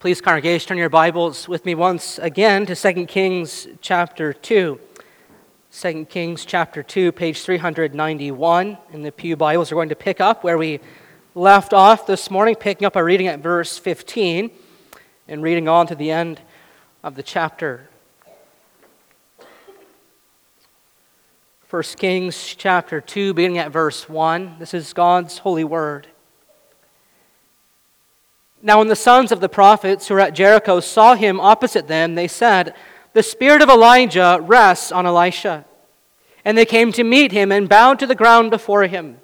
Please, congregation, turn your Bibles with me once again to 2 Kings chapter 2. 2 Kings chapter 2, page 391 in the Pew Bibles. We're going to pick up where we left off this morning, picking up our reading at verse 15 and reading on to the end of the chapter. 1 Kings chapter 2, beginning at verse 1. This is God's holy word. Now, when the sons of the prophets who were at Jericho saw him opposite them, they said, The spirit of Elijah rests on Elisha. And they came to meet him and bowed to the ground before him.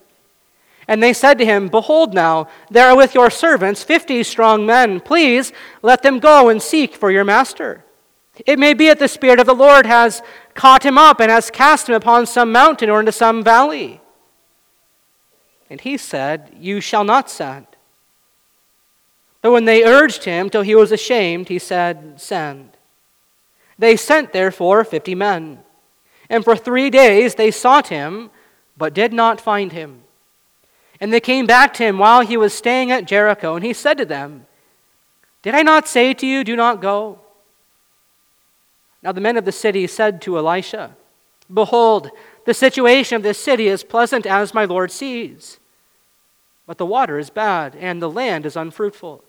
And they said to him, Behold, now, there are with your servants fifty strong men. Please let them go and seek for your master. It may be that the Spirit of the Lord has caught him up and has cast him upon some mountain or into some valley. And he said, You shall not send. But when they urged him till he was ashamed, he said, Send. They sent therefore fifty men. And for three days they sought him, but did not find him. And they came back to him while he was staying at Jericho, and he said to them, Did I not say to you, Do not go? Now the men of the city said to Elisha, Behold, the situation of this city is pleasant as my Lord sees, but the water is bad, and the land is unfruitful.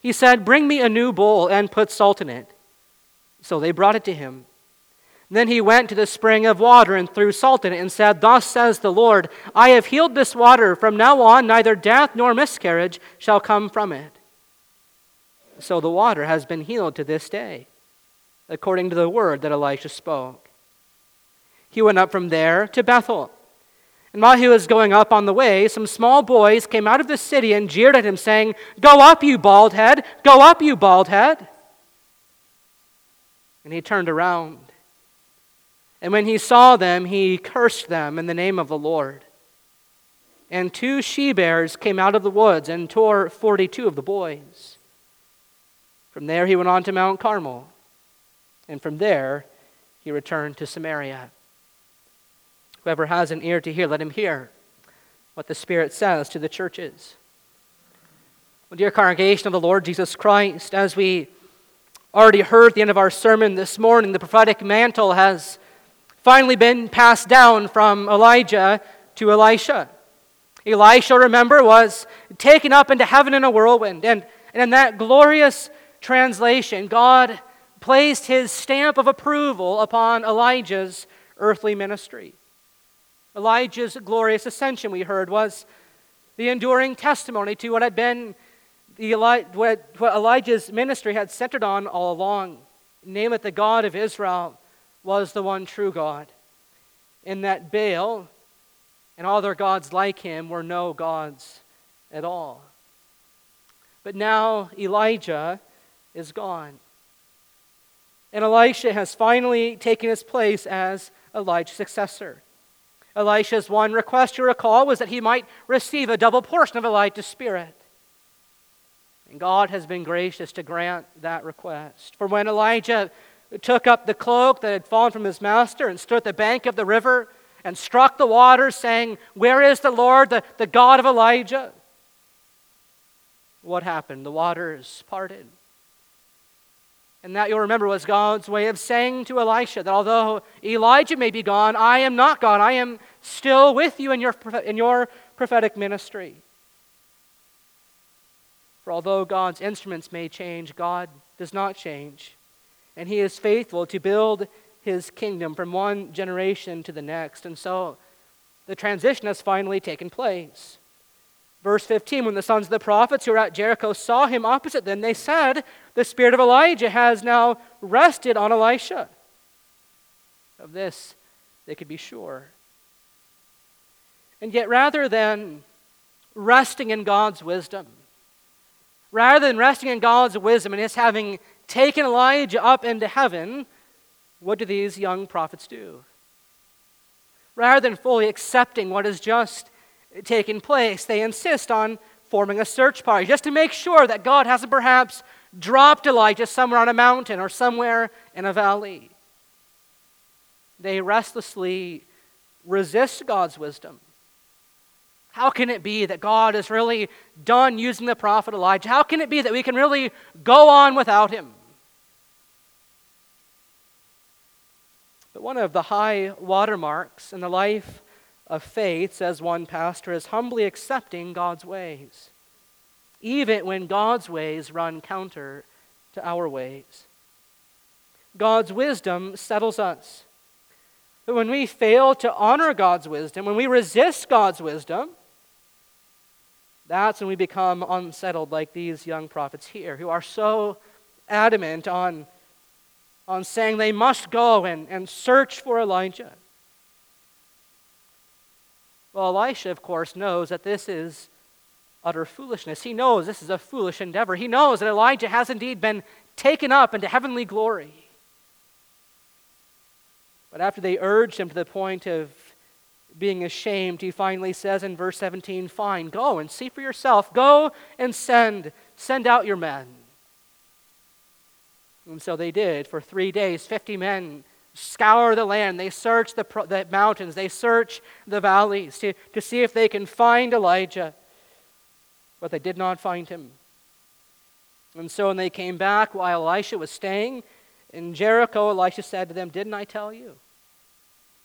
He said, Bring me a new bowl and put salt in it. So they brought it to him. Then he went to the spring of water and threw salt in it and said, Thus says the Lord, I have healed this water. From now on, neither death nor miscarriage shall come from it. So the water has been healed to this day, according to the word that Elisha spoke. He went up from there to Bethel. And while he was going up on the way, some small boys came out of the city and jeered at him, saying, Go up, you bald head! Go up, you bald head! And he turned around. And when he saw them, he cursed them in the name of the Lord. And two she bears came out of the woods and tore 42 of the boys. From there he went on to Mount Carmel. And from there he returned to Samaria. Whoever has an ear to hear, let him hear what the Spirit says to the churches. Well, dear congregation of the Lord Jesus Christ, as we already heard at the end of our sermon this morning, the prophetic mantle has finally been passed down from Elijah to Elisha. Elisha, remember, was taken up into heaven in a whirlwind. And, and in that glorious translation, God placed his stamp of approval upon Elijah's earthly ministry. Elijah's glorious ascension, we heard, was the enduring testimony to what had been the Eli- what, what Elijah's ministry had centered on all along. Name it the God of Israel was the one true God. In that Baal and all their gods like him were no gods at all. But now Elijah is gone. And Elisha has finally taken his place as Elijah's successor. Elisha's one request, you recall, was that he might receive a double portion of Elijah's spirit. And God has been gracious to grant that request. For when Elijah took up the cloak that had fallen from his master and stood at the bank of the river and struck the waters, saying, Where is the Lord, the, the God of Elijah? What happened? The waters parted. And that you'll remember was God's way of saying to Elisha that although Elijah may be gone, I am not gone. I am still with you in your, in your prophetic ministry. For although God's instruments may change, God does not change. And He is faithful to build His kingdom from one generation to the next. And so the transition has finally taken place. Verse 15 When the sons of the prophets who were at Jericho saw him opposite them, they said, The spirit of Elijah has now rested on Elisha. Of this they could be sure. And yet, rather than resting in God's wisdom, rather than resting in God's wisdom and His having taken Elijah up into heaven, what do these young prophets do? Rather than fully accepting what is just taking place, they insist on forming a search party just to make sure that God hasn't perhaps dropped Elijah somewhere on a mountain or somewhere in a valley. They restlessly resist God's wisdom. How can it be that God is really done using the prophet Elijah? How can it be that we can really go on without him? But one of the high watermarks in the life of faith, says one pastor, is humbly accepting God's ways, even when God's ways run counter to our ways. God's wisdom settles us. But when we fail to honor God's wisdom, when we resist God's wisdom, that's when we become unsettled, like these young prophets here, who are so adamant on, on saying they must go and, and search for Elijah. Well, Elisha, of course, knows that this is utter foolishness. He knows this is a foolish endeavor. He knows that Elijah has indeed been taken up into heavenly glory. But after they urged him to the point of being ashamed, he finally says in verse 17, Fine, go and see for yourself. Go and send, send out your men. And so they did. For three days, 50 men scour the land. They search the, the mountains. They search the valleys to, to see if they can find Elijah. But they did not find him. And so when they came back while Elisha was staying in Jericho, Elisha said to them, Didn't I tell you?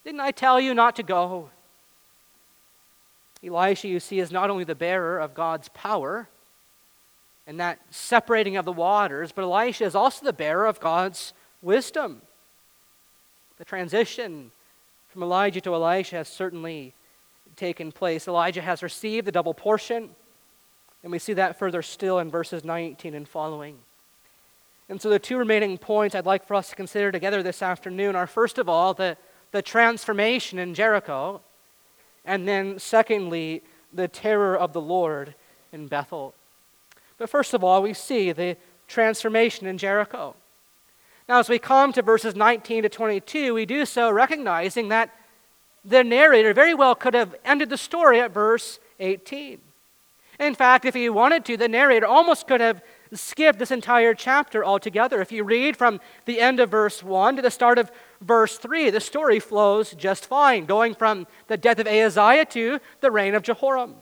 Didn't I tell you not to go? Elisha, you see, is not only the bearer of God's power and that separating of the waters, but Elisha is also the bearer of God's wisdom. The transition from Elijah to Elisha has certainly taken place. Elijah has received the double portion, and we see that further still in verses 19 and following. And so, the two remaining points I'd like for us to consider together this afternoon are first of all, the, the transformation in Jericho, and then, secondly, the terror of the Lord in Bethel. But first of all, we see the transformation in Jericho. Now, as we come to verses 19 to 22, we do so recognizing that the narrator very well could have ended the story at verse 18. In fact, if he wanted to, the narrator almost could have skipped this entire chapter altogether. If you read from the end of verse 1 to the start of verse 3, the story flows just fine, going from the death of Ahaziah to the reign of Jehoram.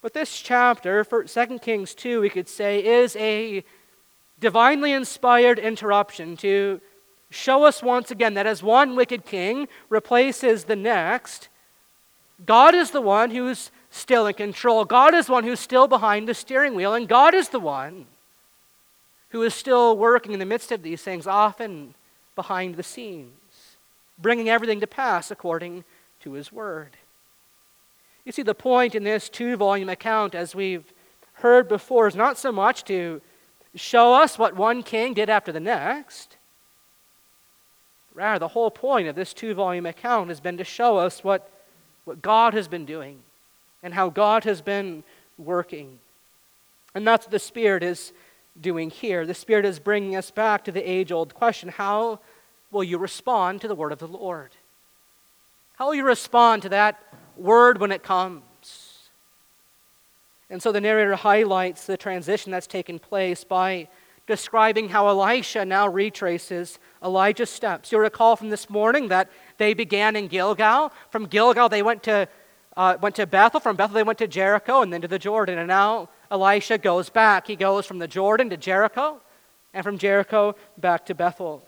But this chapter, for 2 Kings 2, we could say, is a divinely inspired interruption to show us once again that as one wicked king replaces the next, God is the one who's still in control. God is the one who's still behind the steering wheel, and God is the one who is still working in the midst of these things, often behind the scenes, bringing everything to pass according to his word. You see, the point in this two volume account, as we've heard before, is not so much to show us what one king did after the next. Rather, the whole point of this two volume account has been to show us what, what God has been doing and how God has been working. And that's what the Spirit is doing here. The Spirit is bringing us back to the age old question how will you respond to the word of the Lord? How will you respond to that word when it comes? And so the narrator highlights the transition that's taken place by describing how Elisha now retraces Elijah's steps. You'll recall from this morning that they began in Gilgal. From Gilgal, they went to, uh, went to Bethel. From Bethel, they went to Jericho and then to the Jordan. And now Elisha goes back. He goes from the Jordan to Jericho, and from Jericho back to Bethel.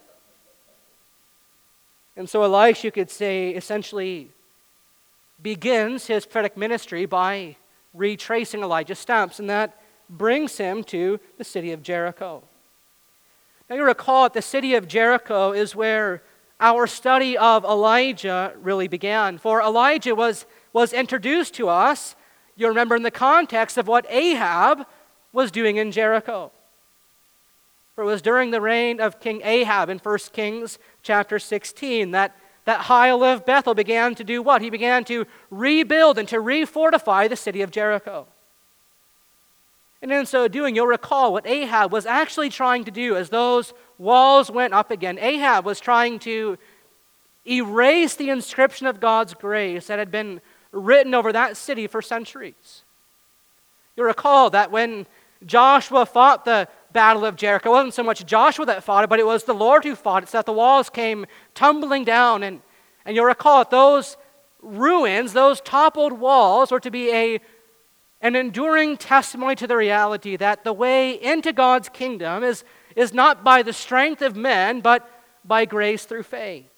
And so Elisha, you could say, essentially begins his prophetic ministry by retracing Elijah's steps, and that brings him to the city of Jericho. Now, you recall that the city of Jericho is where our study of Elijah really began. For Elijah was, was introduced to us you remember in the context of what Ahab was doing in Jericho. For it was during the reign of King Ahab in 1 Kings chapter 16 that, that Hiel of Bethel began to do what? He began to rebuild and to refortify the city of Jericho. And in so doing, you'll recall what Ahab was actually trying to do as those walls went up again. Ahab was trying to erase the inscription of God's grace that had been written over that city for centuries. You'll recall that when Joshua fought the battle of Jericho, it wasn't so much Joshua that fought it, but it was the Lord who fought it, so that the walls came tumbling down. And, and you'll recall that those ruins, those toppled walls, were to be a, an enduring testimony to the reality that the way into God's kingdom is, is not by the strength of men, but by grace through faith.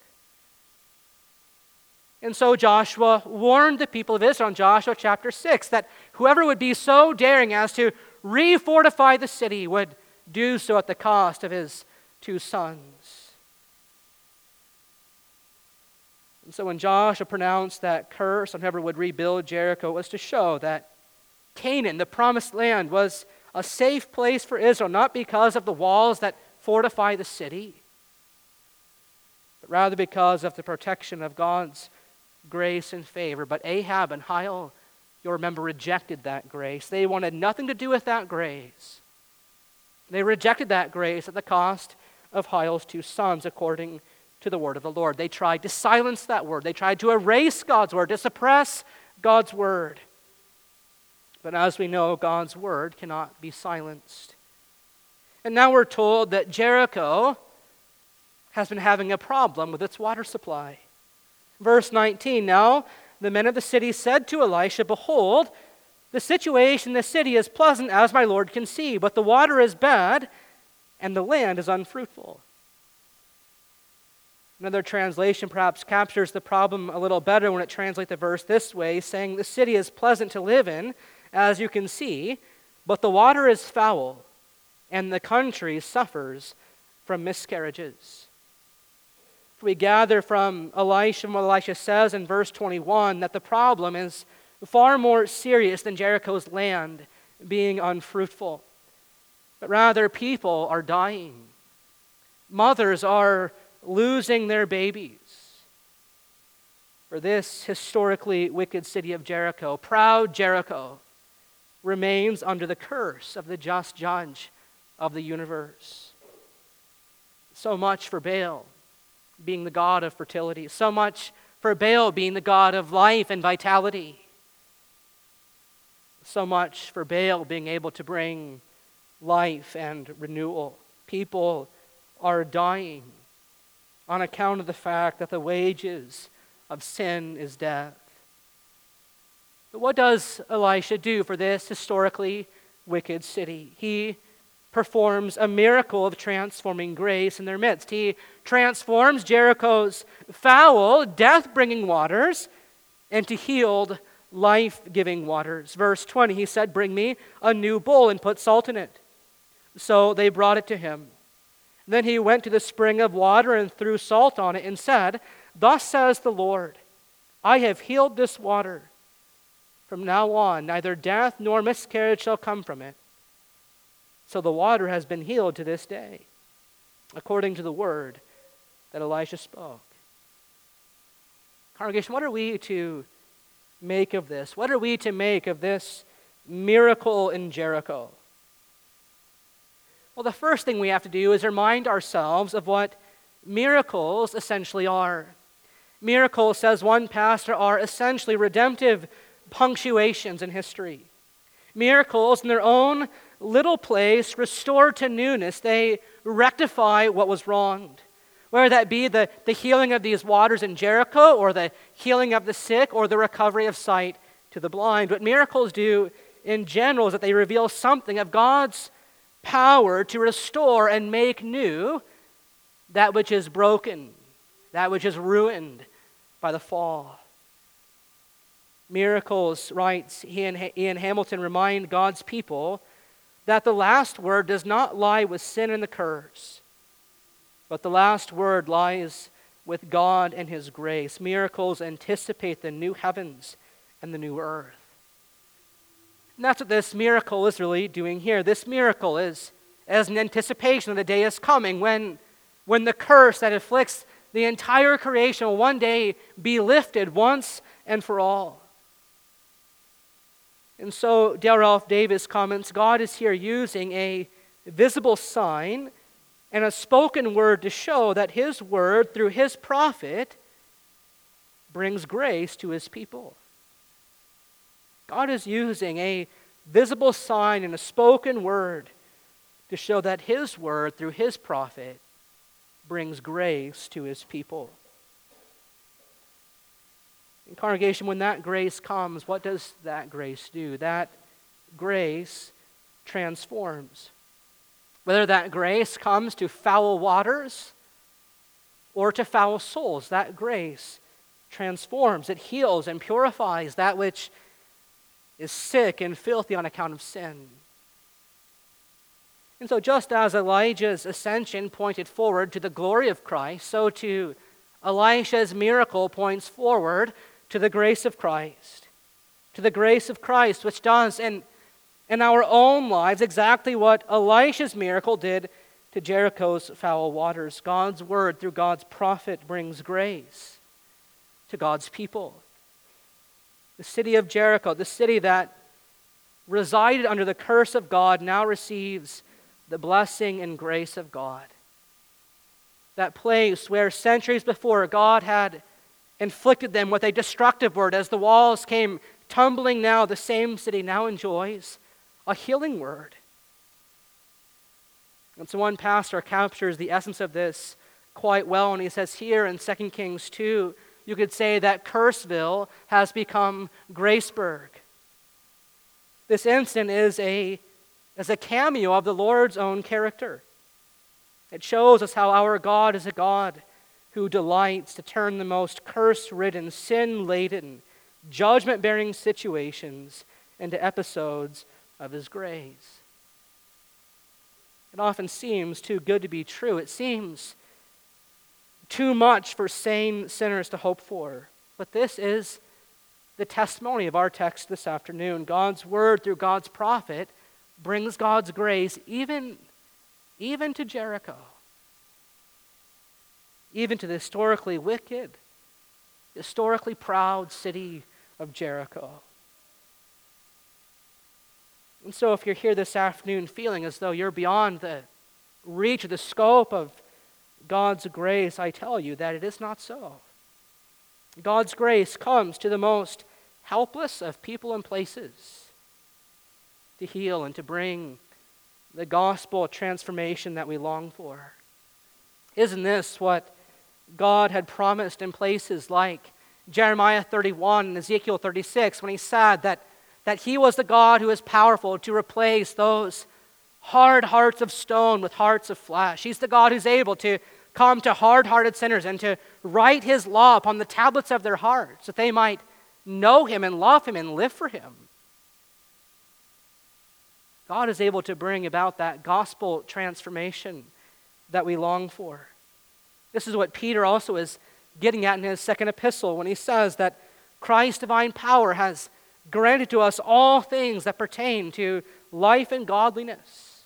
And so Joshua warned the people of Israel in Joshua chapter 6 that whoever would be so daring as to refortify the city would do so at the cost of his two sons. And so when Joshua pronounced that curse on whoever would rebuild Jericho, it was to show that Canaan, the promised land, was a safe place for Israel, not because of the walls that fortify the city, but rather because of the protection of God's grace and favor. But Ahab and Hiel, you'll remember, rejected that grace. They wanted nothing to do with that grace. They rejected that grace at the cost of Hiel's two sons, according to the word of the Lord. They tried to silence that word, they tried to erase God's word, to suppress God's word. But as we know, God's word cannot be silenced. And now we're told that Jericho has been having a problem with its water supply. Verse 19 Now the men of the city said to Elisha, Behold, the situation in the city is pleasant as my Lord can see, but the water is bad and the land is unfruitful. Another translation perhaps captures the problem a little better when it translates the verse this way, saying, The city is pleasant to live in, as you can see, but the water is foul, and the country suffers from miscarriages. We gather from Elisha what Elisha says in verse 21 that the problem is far more serious than Jericho's land being unfruitful, but rather people are dying. Mothers are losing their babies. For this historically wicked city of Jericho, proud Jericho, remains under the curse of the just judge of the universe. So much for Baal being the god of fertility, so much for Baal being the god of life and vitality, so much for Baal being able to bring life and renewal. People are dying on account of the fact that the wages of sin is death. But what does Elisha do for this historically wicked city? He performs a miracle of transforming grace in their midst. He transforms Jericho's foul, death bringing waters into healed, life giving waters. Verse 20, he said, Bring me a new bowl and put salt in it. So they brought it to him. Then he went to the spring of water and threw salt on it and said, Thus says the Lord, I have healed this water. From now on, neither death nor miscarriage shall come from it. So the water has been healed to this day, according to the word that Elisha spoke. Congregation, what are we to make of this? What are we to make of this miracle in Jericho? Well, the first thing we have to do is remind ourselves of what miracles essentially are. Miracles, says one pastor, are essentially redemptive punctuations in history. Miracles, in their own little place, restore to newness. They rectify what was wronged. Whether that be the, the healing of these waters in Jericho, or the healing of the sick, or the recovery of sight to the blind. What miracles do in general is that they reveal something of God's power to restore and make new that which is broken, that which is ruined by the fall. Miracles, writes Ian, Ian Hamilton, remind God's people that the last word does not lie with sin and the curse, but the last word lies with God and His grace. Miracles anticipate the new heavens and the new earth. And that's what this miracle is really doing here. This miracle is as an anticipation of the day is coming when, when the curse that afflicts the entire creation will one day be lifted once and for all. And so Dale Ralph Davis comments God is here using a visible sign and a spoken word to show that his word, through his prophet, brings grace to his people. God is using a visible sign and a spoken word to show that his word, through his prophet, brings grace to his people. In congregation, when that grace comes, what does that grace do? That grace transforms. Whether that grace comes to foul waters or to foul souls, that grace transforms. It heals and purifies that which is sick and filthy on account of sin. And so, just as Elijah's ascension pointed forward to the glory of Christ, so too Elisha's miracle points forward to the grace of Christ. To the grace of Christ, which does in, in our own lives exactly what Elisha's miracle did to Jericho's foul waters. God's word through God's prophet brings grace to God's people. The city of Jericho, the city that resided under the curse of God, now receives the blessing and grace of God. That place where centuries before God had inflicted them with a destructive word as the walls came tumbling now, the same city now enjoys a healing word. And so one pastor captures the essence of this quite well, and he says here in 2 Kings 2, you could say that Curseville has become Graceburg. This instant is a as a cameo of the Lord's own character. It shows us how our God is a God who delights to turn the most curse ridden, sin laden, judgment bearing situations into episodes of His grace. It often seems too good to be true. It seems too much for sane sinners to hope for. But this is the testimony of our text this afternoon. God's word through God's prophet brings God's grace even, even to Jericho, even to the historically wicked, historically proud city of Jericho. And so, if you're here this afternoon feeling as though you're beyond the reach of the scope of God's grace, I tell you that it is not so. God's grace comes to the most helpless of people and places to heal and to bring the gospel transformation that we long for. Isn't this what God had promised in places like Jeremiah 31 and Ezekiel 36 when he said that, that he was the God who is powerful to replace those hard hearts of stone with hearts of flesh? He's the God who's able to come to hard hearted sinners and to write his law upon the tablets of their hearts that they might know him and love him and live for him. God is able to bring about that gospel transformation that we long for. This is what Peter also is getting at in his second epistle when he says that Christ's divine power has granted to us all things that pertain to life and godliness.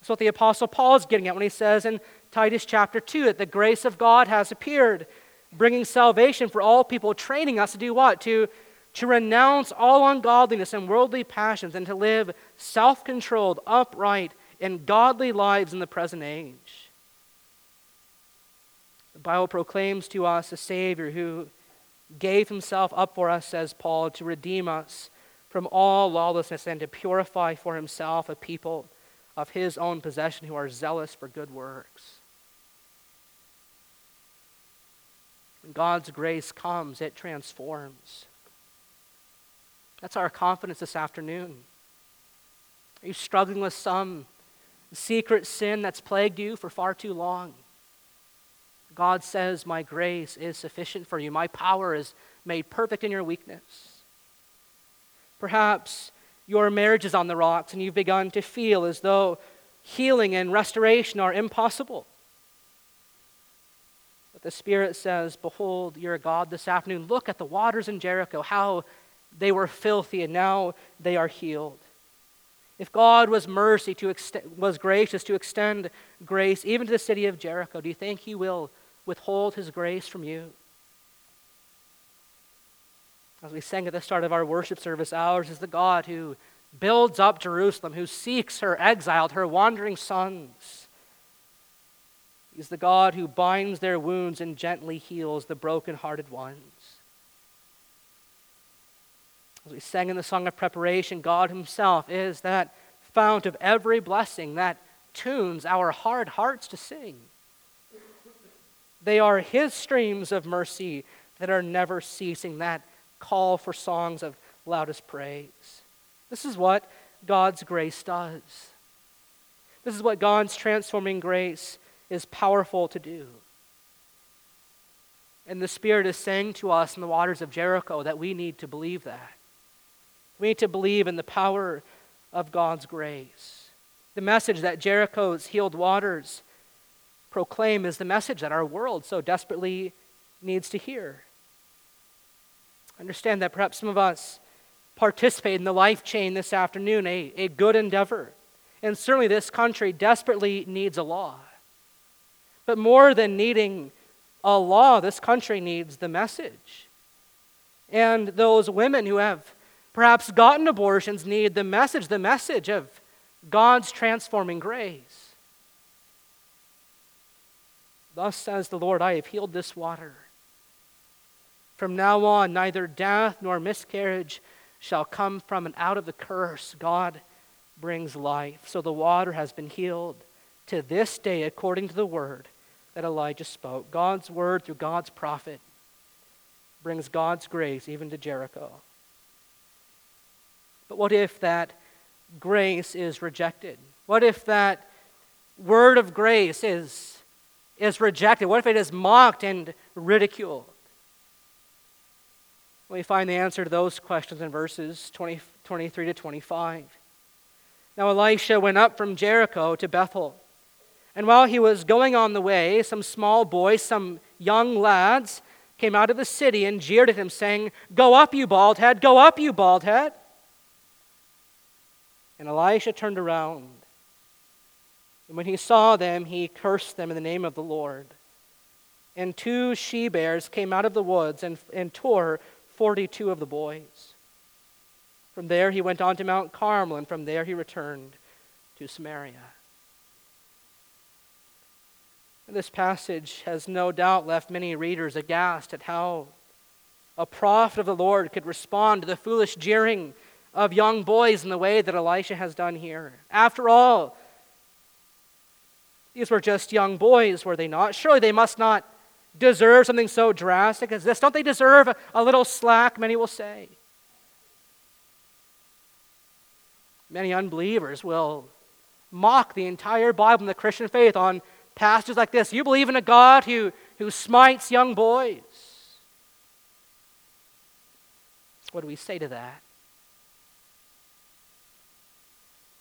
That's what the Apostle Paul is getting at when he says in Titus chapter 2 that the grace of God has appeared, bringing salvation for all people, training us to do what? To to renounce all ungodliness and worldly passions, and to live self controlled, upright, and godly lives in the present age. The Bible proclaims to us a Savior who gave himself up for us, says Paul, to redeem us from all lawlessness and to purify for himself a people of his own possession who are zealous for good works. When God's grace comes, it transforms. That's our confidence this afternoon. Are you struggling with some secret sin that's plagued you for far too long? God says, My grace is sufficient for you. My power is made perfect in your weakness. Perhaps your marriage is on the rocks and you've begun to feel as though healing and restoration are impossible. But the Spirit says, Behold, your God this afternoon. Look at the waters in Jericho, how they were filthy and now they are healed. If God was mercy to ext- was gracious to extend grace even to the city of Jericho, do you think he will withhold his grace from you? As we sang at the start of our worship service, ours is the God who builds up Jerusalem, who seeks her exiled, her wandering sons. He's the God who binds their wounds and gently heals the broken-hearted ones. As we sang in the song of preparation, God Himself is that fount of every blessing that tunes our hard hearts to sing. They are His streams of mercy that are never ceasing, that call for songs of loudest praise. This is what God's grace does. This is what God's transforming grace is powerful to do. And the Spirit is saying to us in the waters of Jericho that we need to believe that. We need to believe in the power of God's grace. The message that Jericho's healed waters proclaim is the message that our world so desperately needs to hear. Understand that perhaps some of us participate in the life chain this afternoon, a, a good endeavor. And certainly this country desperately needs a law. But more than needing a law, this country needs the message. And those women who have perhaps gotten abortions need the message, the message of God's transforming grace. Thus says the Lord, I have healed this water. From now on, neither death nor miscarriage shall come from and out of the curse. God brings life. So the water has been healed to this day according to the word that Elijah spoke. God's word through God's prophet brings God's grace even to Jericho. But what if that grace is rejected? What if that word of grace is, is rejected? What if it is mocked and ridiculed? We find the answer to those questions in verses 20, 23 to 25. Now, Elisha went up from Jericho to Bethel. And while he was going on the way, some small boys, some young lads, came out of the city and jeered at him, saying, Go up, you bald head! Go up, you bald head! And Elisha turned around. And when he saw them, he cursed them in the name of the Lord. And two she bears came out of the woods and, and tore 42 of the boys. From there, he went on to Mount Carmel, and from there, he returned to Samaria. This passage has no doubt left many readers aghast at how a prophet of the Lord could respond to the foolish jeering of young boys in the way that Elisha has done here. After all, these were just young boys, were they not? Surely they must not deserve something so drastic as this? Don't they deserve a, little slack? Many will say. Many unbelievers will mock the entire Bible and the Christian faith on passages like this. You believe in a God who, who smites young boys. What do we say to that?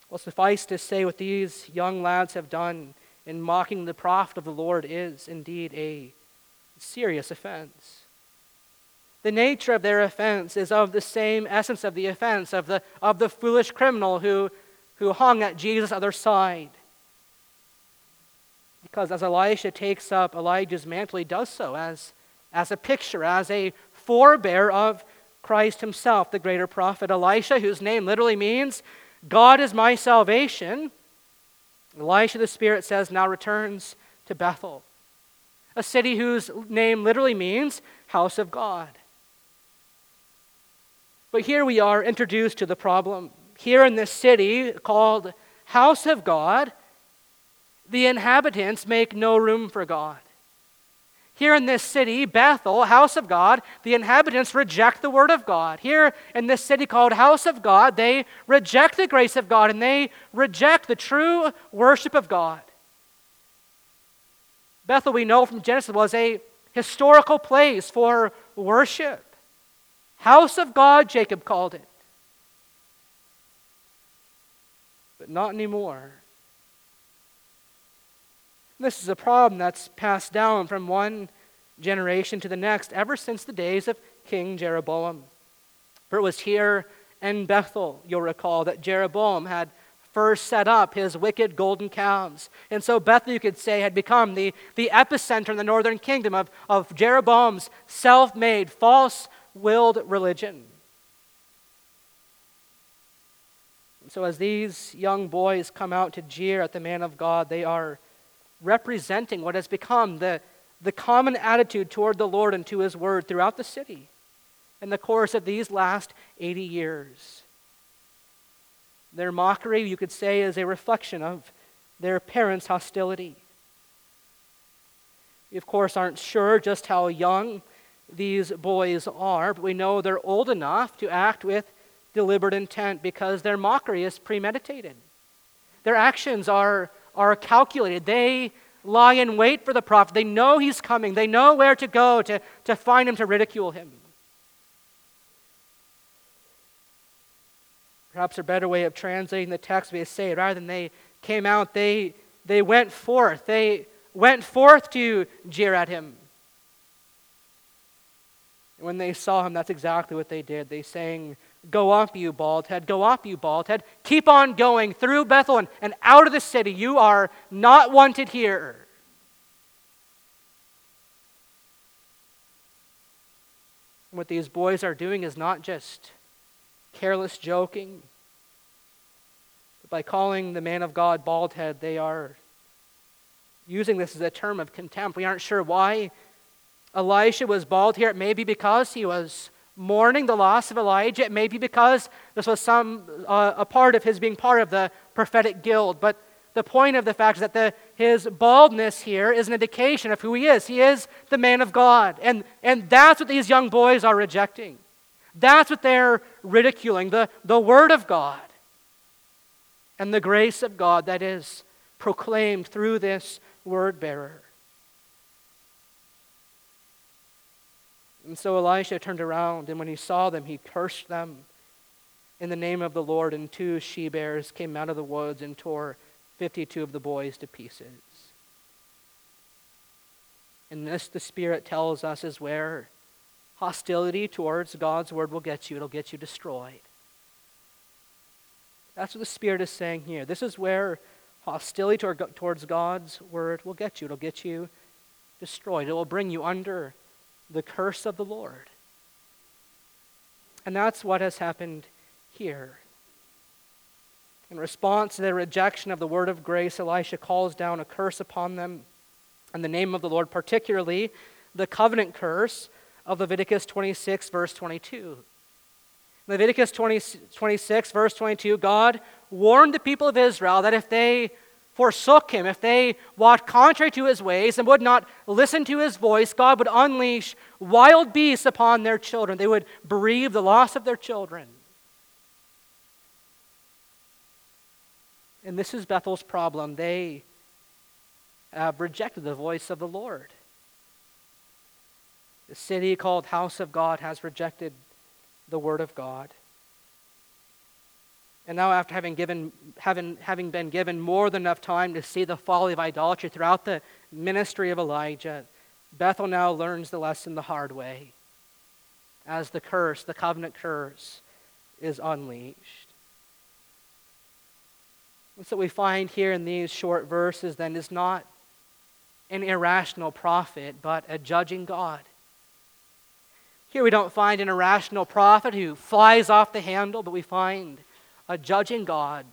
Well, suffice to say, what these young lads have done in mocking the prophet of the Lord is indeed a serious offense. The nature of their offense is of the same essence of the offense of the, of the foolish criminal who, who hung at Jesus' other side. Because as Elisha takes up Elijah's mantle, he does so as, as a picture, as a forebear of Christ himself, the greater prophet. Elisha, whose name literally means, God is my salvation. Elisha, the Spirit says, now returns to Bethel a city whose name literally means house of God. But here we are introduced to the problem. Here in this city called House of God, the inhabitants make no room for God. Here in this city, Bethel, house of God, the inhabitants reject the word of God. Here in this city called house of God, they reject the grace of God and they reject the true worship of God. Bethel, we know from Genesis, was a historical place for worship. House of God, Jacob called it. But not anymore. This is a problem that's passed down from one generation to the next ever since the days of King Jeroboam. For it was here in Bethel, you'll recall, that Jeroboam had first set up his wicked golden calves. And so Bethel, you could say, had become the, the epicenter in the northern kingdom of, of Jeroboam's self made, false willed religion. And so, as these young boys come out to jeer at the man of God, they are representing what has become the, the common attitude toward the Lord and to his word throughout the city in the course of these last 80 years. Their mockery, you could say, is a reflection of their parents' hostility. We, of course, aren't sure just how young these boys are, but we know they're old enough to act with deliberate intent because their mockery is premeditated. Their actions are, are calculated. They lie in wait for the prophet. They know he's coming, they know where to go to, to find him, to ridicule him. Perhaps a better way of translating the text would be to say, rather than they came out, they, they went forth. They went forth to jeer at him. When they saw him, that's exactly what they did. They sang, Go up, you bald head, go up, you bald head. Keep on going through Bethel and, and out of the city. You are not wanted here. what these boys are doing is not just careless joking, but by calling the man of God bald head, they are using this as a term of contempt. We aren't sure why Elisha was bald here. It may be because he was mourning the loss of Elijah. It may be because this was some uh, a part of his being part of the prophetic guild. But the point of the fact is that the, his baldness here is an indication of who he is. He is the man of God. And, and that's what these young boys are rejecting. That's what they're ridiculing the, the Word of God and the grace of God that is proclaimed through this word bearer. And so Elisha turned around, and when he saw them, he cursed them in the name of the Lord, and two she bears came out of the woods and tore 52 of the boys to pieces. And this, the Spirit tells us, is where hostility towards God's word will get you. It'll get you destroyed. That's what the Spirit is saying here. This is where hostility towards God's word will get you. It'll get you destroyed. It will bring you under the curse of the Lord. And that's what has happened here. In response to their rejection of the word of grace, Elisha calls down a curse upon them in the name of the Lord, particularly the covenant curse of Leviticus 26, verse 22. Leviticus 20, 26, verse 22, God warned the people of Israel that if they forsook him, if they walked contrary to his ways and would not listen to his voice, God would unleash wild beasts upon their children. They would bereave the loss of their children. And this is Bethel's problem. They have rejected the voice of the Lord. The city called House of God has rejected the Word of God. And now, after having, given, having, having been given more than enough time to see the folly of idolatry throughout the ministry of Elijah, Bethel now learns the lesson the hard way as the curse, the covenant curse, is unleashed. And so, we find here in these short verses then is not an irrational prophet, but a judging God. Here we don't find an irrational prophet who flies off the handle, but we find a judging God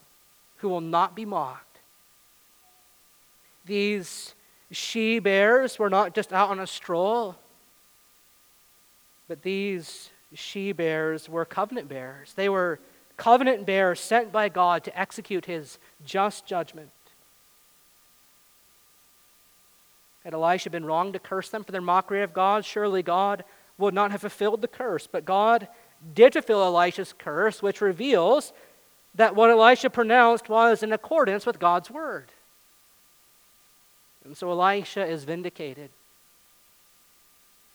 who will not be mocked. These she bears were not just out on a stroll, but these she bears were covenant bearers. They were covenant bearers sent by God to execute his just judgment. Had Elisha been wrong to curse them for their mockery of God? Surely God would not have fulfilled the curse. But God did fulfill Elisha's curse, which reveals that what Elisha pronounced was in accordance with God's word. And so Elisha is vindicated.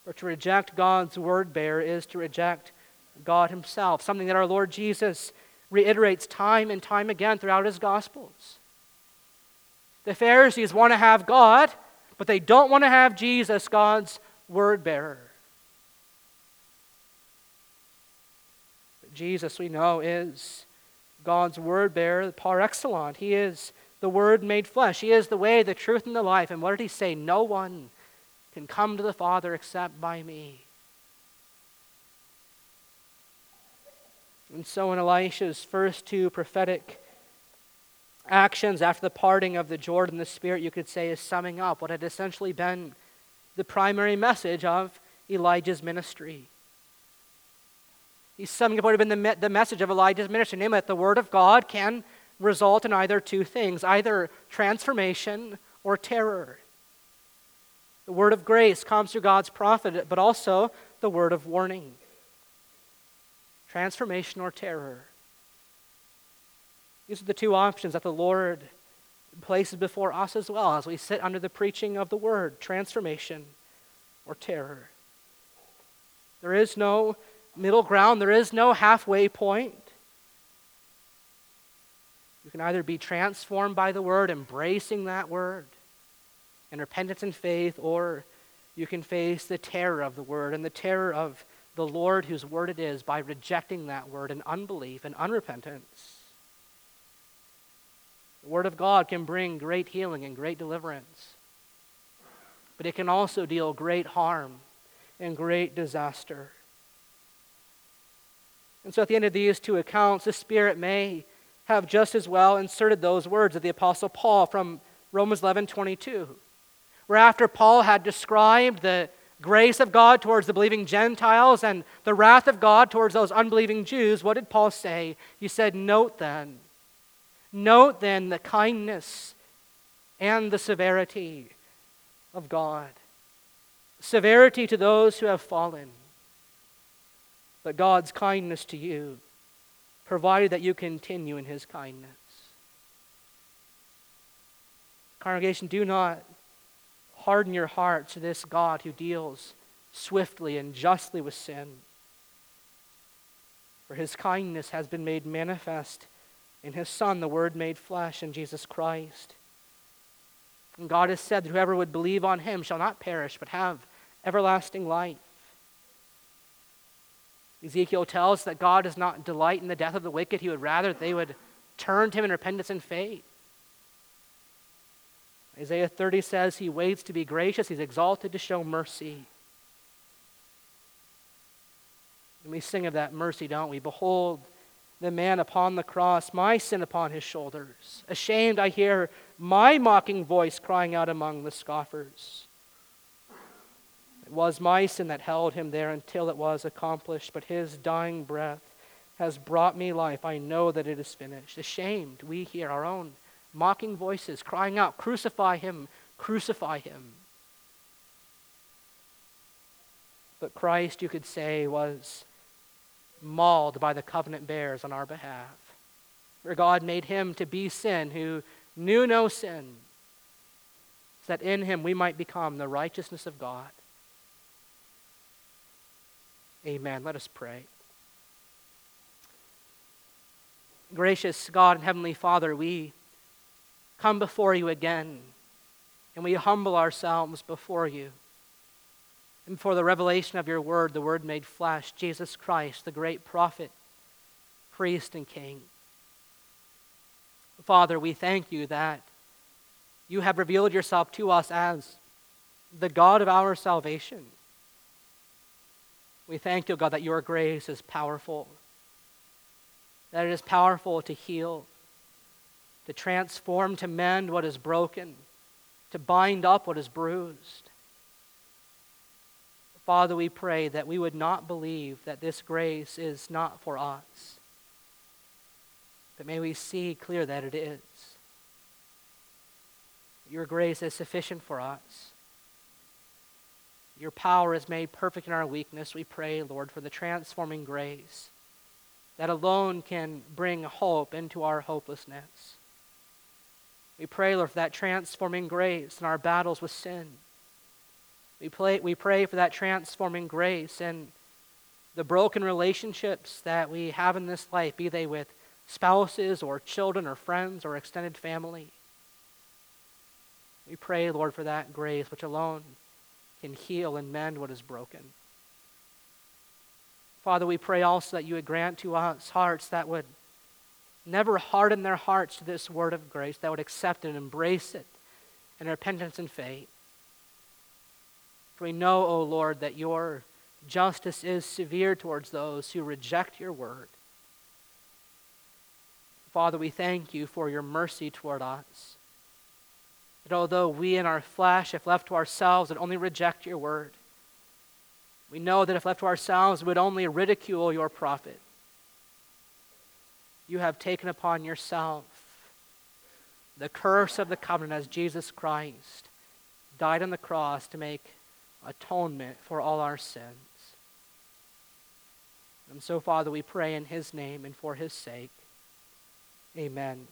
For to reject God's word bearer is to reject God Himself, something that our Lord Jesus reiterates time and time again throughout His Gospels. The Pharisees want to have God, but they don't want to have Jesus, God's word bearer. Jesus, we know, is God's word bearer par excellence. He is the Word made flesh. He is the way, the truth, and the life. And what did he say? No one can come to the Father except by me. And so, in Elisha's first two prophetic actions after the parting of the Jordan, the Spirit, you could say, is summing up what had essentially been the primary message of Elijah's ministry. Summing up what had been the, the message of Elijah's ministry, namely that the Word of God can result in either two things either transformation or terror. The Word of grace comes through God's prophet, but also the word of warning transformation or terror. These are the two options that the Lord places before us as well as we sit under the preaching of the word transformation or terror. There is no middle ground, there is no halfway point. You can either be transformed by the word, embracing that word in repentance and faith, or you can face the terror of the word and the terror of the Lord whose word it is by rejecting that word in unbelief and unrepentance. The word of God can bring great healing and great deliverance, but it can also deal great harm and great disaster. And so at the end of these two accounts, the Spirit may have just as well inserted those words of the Apostle Paul from Romans 11 22, where after Paul had described the grace of God towards the believing Gentiles and the wrath of God towards those unbelieving Jews, what did Paul say? He said, Note then, note then the kindness and the severity of God. Severity to those who have fallen, but God's kindness to you provided that you continue in his kindness. Congregation, do not harden your hearts to this God who deals swiftly and justly with sin. For his kindness has been made manifest in his Son, the Word made flesh, in Jesus Christ. And God has said that whoever would believe on him shall not perish, but have everlasting life. Ezekiel tells that God does not delight in the death of the wicked. He would rather they would turn to him in repentance and faith. Isaiah 30 says he waits to be gracious, he's exalted to show mercy. And we sing of that mercy, don't we? Behold the man upon the cross, my sin upon his shoulders. Ashamed, I hear my mocking voice crying out among the scoffers. Was my sin that held him there until it was accomplished, but his dying breath has brought me life. I know that it is finished. Ashamed, we hear our own mocking voices crying out, Crucify him, crucify him. But Christ, you could say, was mauled by the covenant bears on our behalf. For God made him to be sin who knew no sin, so that in him we might become the righteousness of God. Amen. Let us pray. Gracious God and Heavenly Father, we come before you again and we humble ourselves before you and for the revelation of your word, the word made flesh, Jesus Christ, the great prophet, priest, and king. Father, we thank you that you have revealed yourself to us as the God of our salvation. We thank you, God, that your grace is powerful, that it is powerful to heal, to transform, to mend what is broken, to bind up what is bruised. Father, we pray that we would not believe that this grace is not for us, but may we see clear that it is. Your grace is sufficient for us. Your power is made perfect in our weakness. We pray, Lord, for the transforming grace that alone can bring hope into our hopelessness. We pray, Lord, for that transforming grace in our battles with sin. We, pray, we pray for that transforming grace in the broken relationships that we have in this life, be they with spouses or children or friends or extended family. We pray, Lord, for that grace which alone can heal and mend what is broken. Father, we pray also that you would grant to us hearts that would never harden their hearts to this word of grace, that would accept and embrace it in repentance and faith. For we know, O oh Lord, that your justice is severe towards those who reject your word. Father, we thank you for your mercy toward us. That although we in our flesh, if left to ourselves, would only reject your word, we know that if left to ourselves, we would only ridicule your prophet. You have taken upon yourself the curse of the covenant as Jesus Christ died on the cross to make atonement for all our sins. And so, Father, we pray in his name and for his sake. Amen.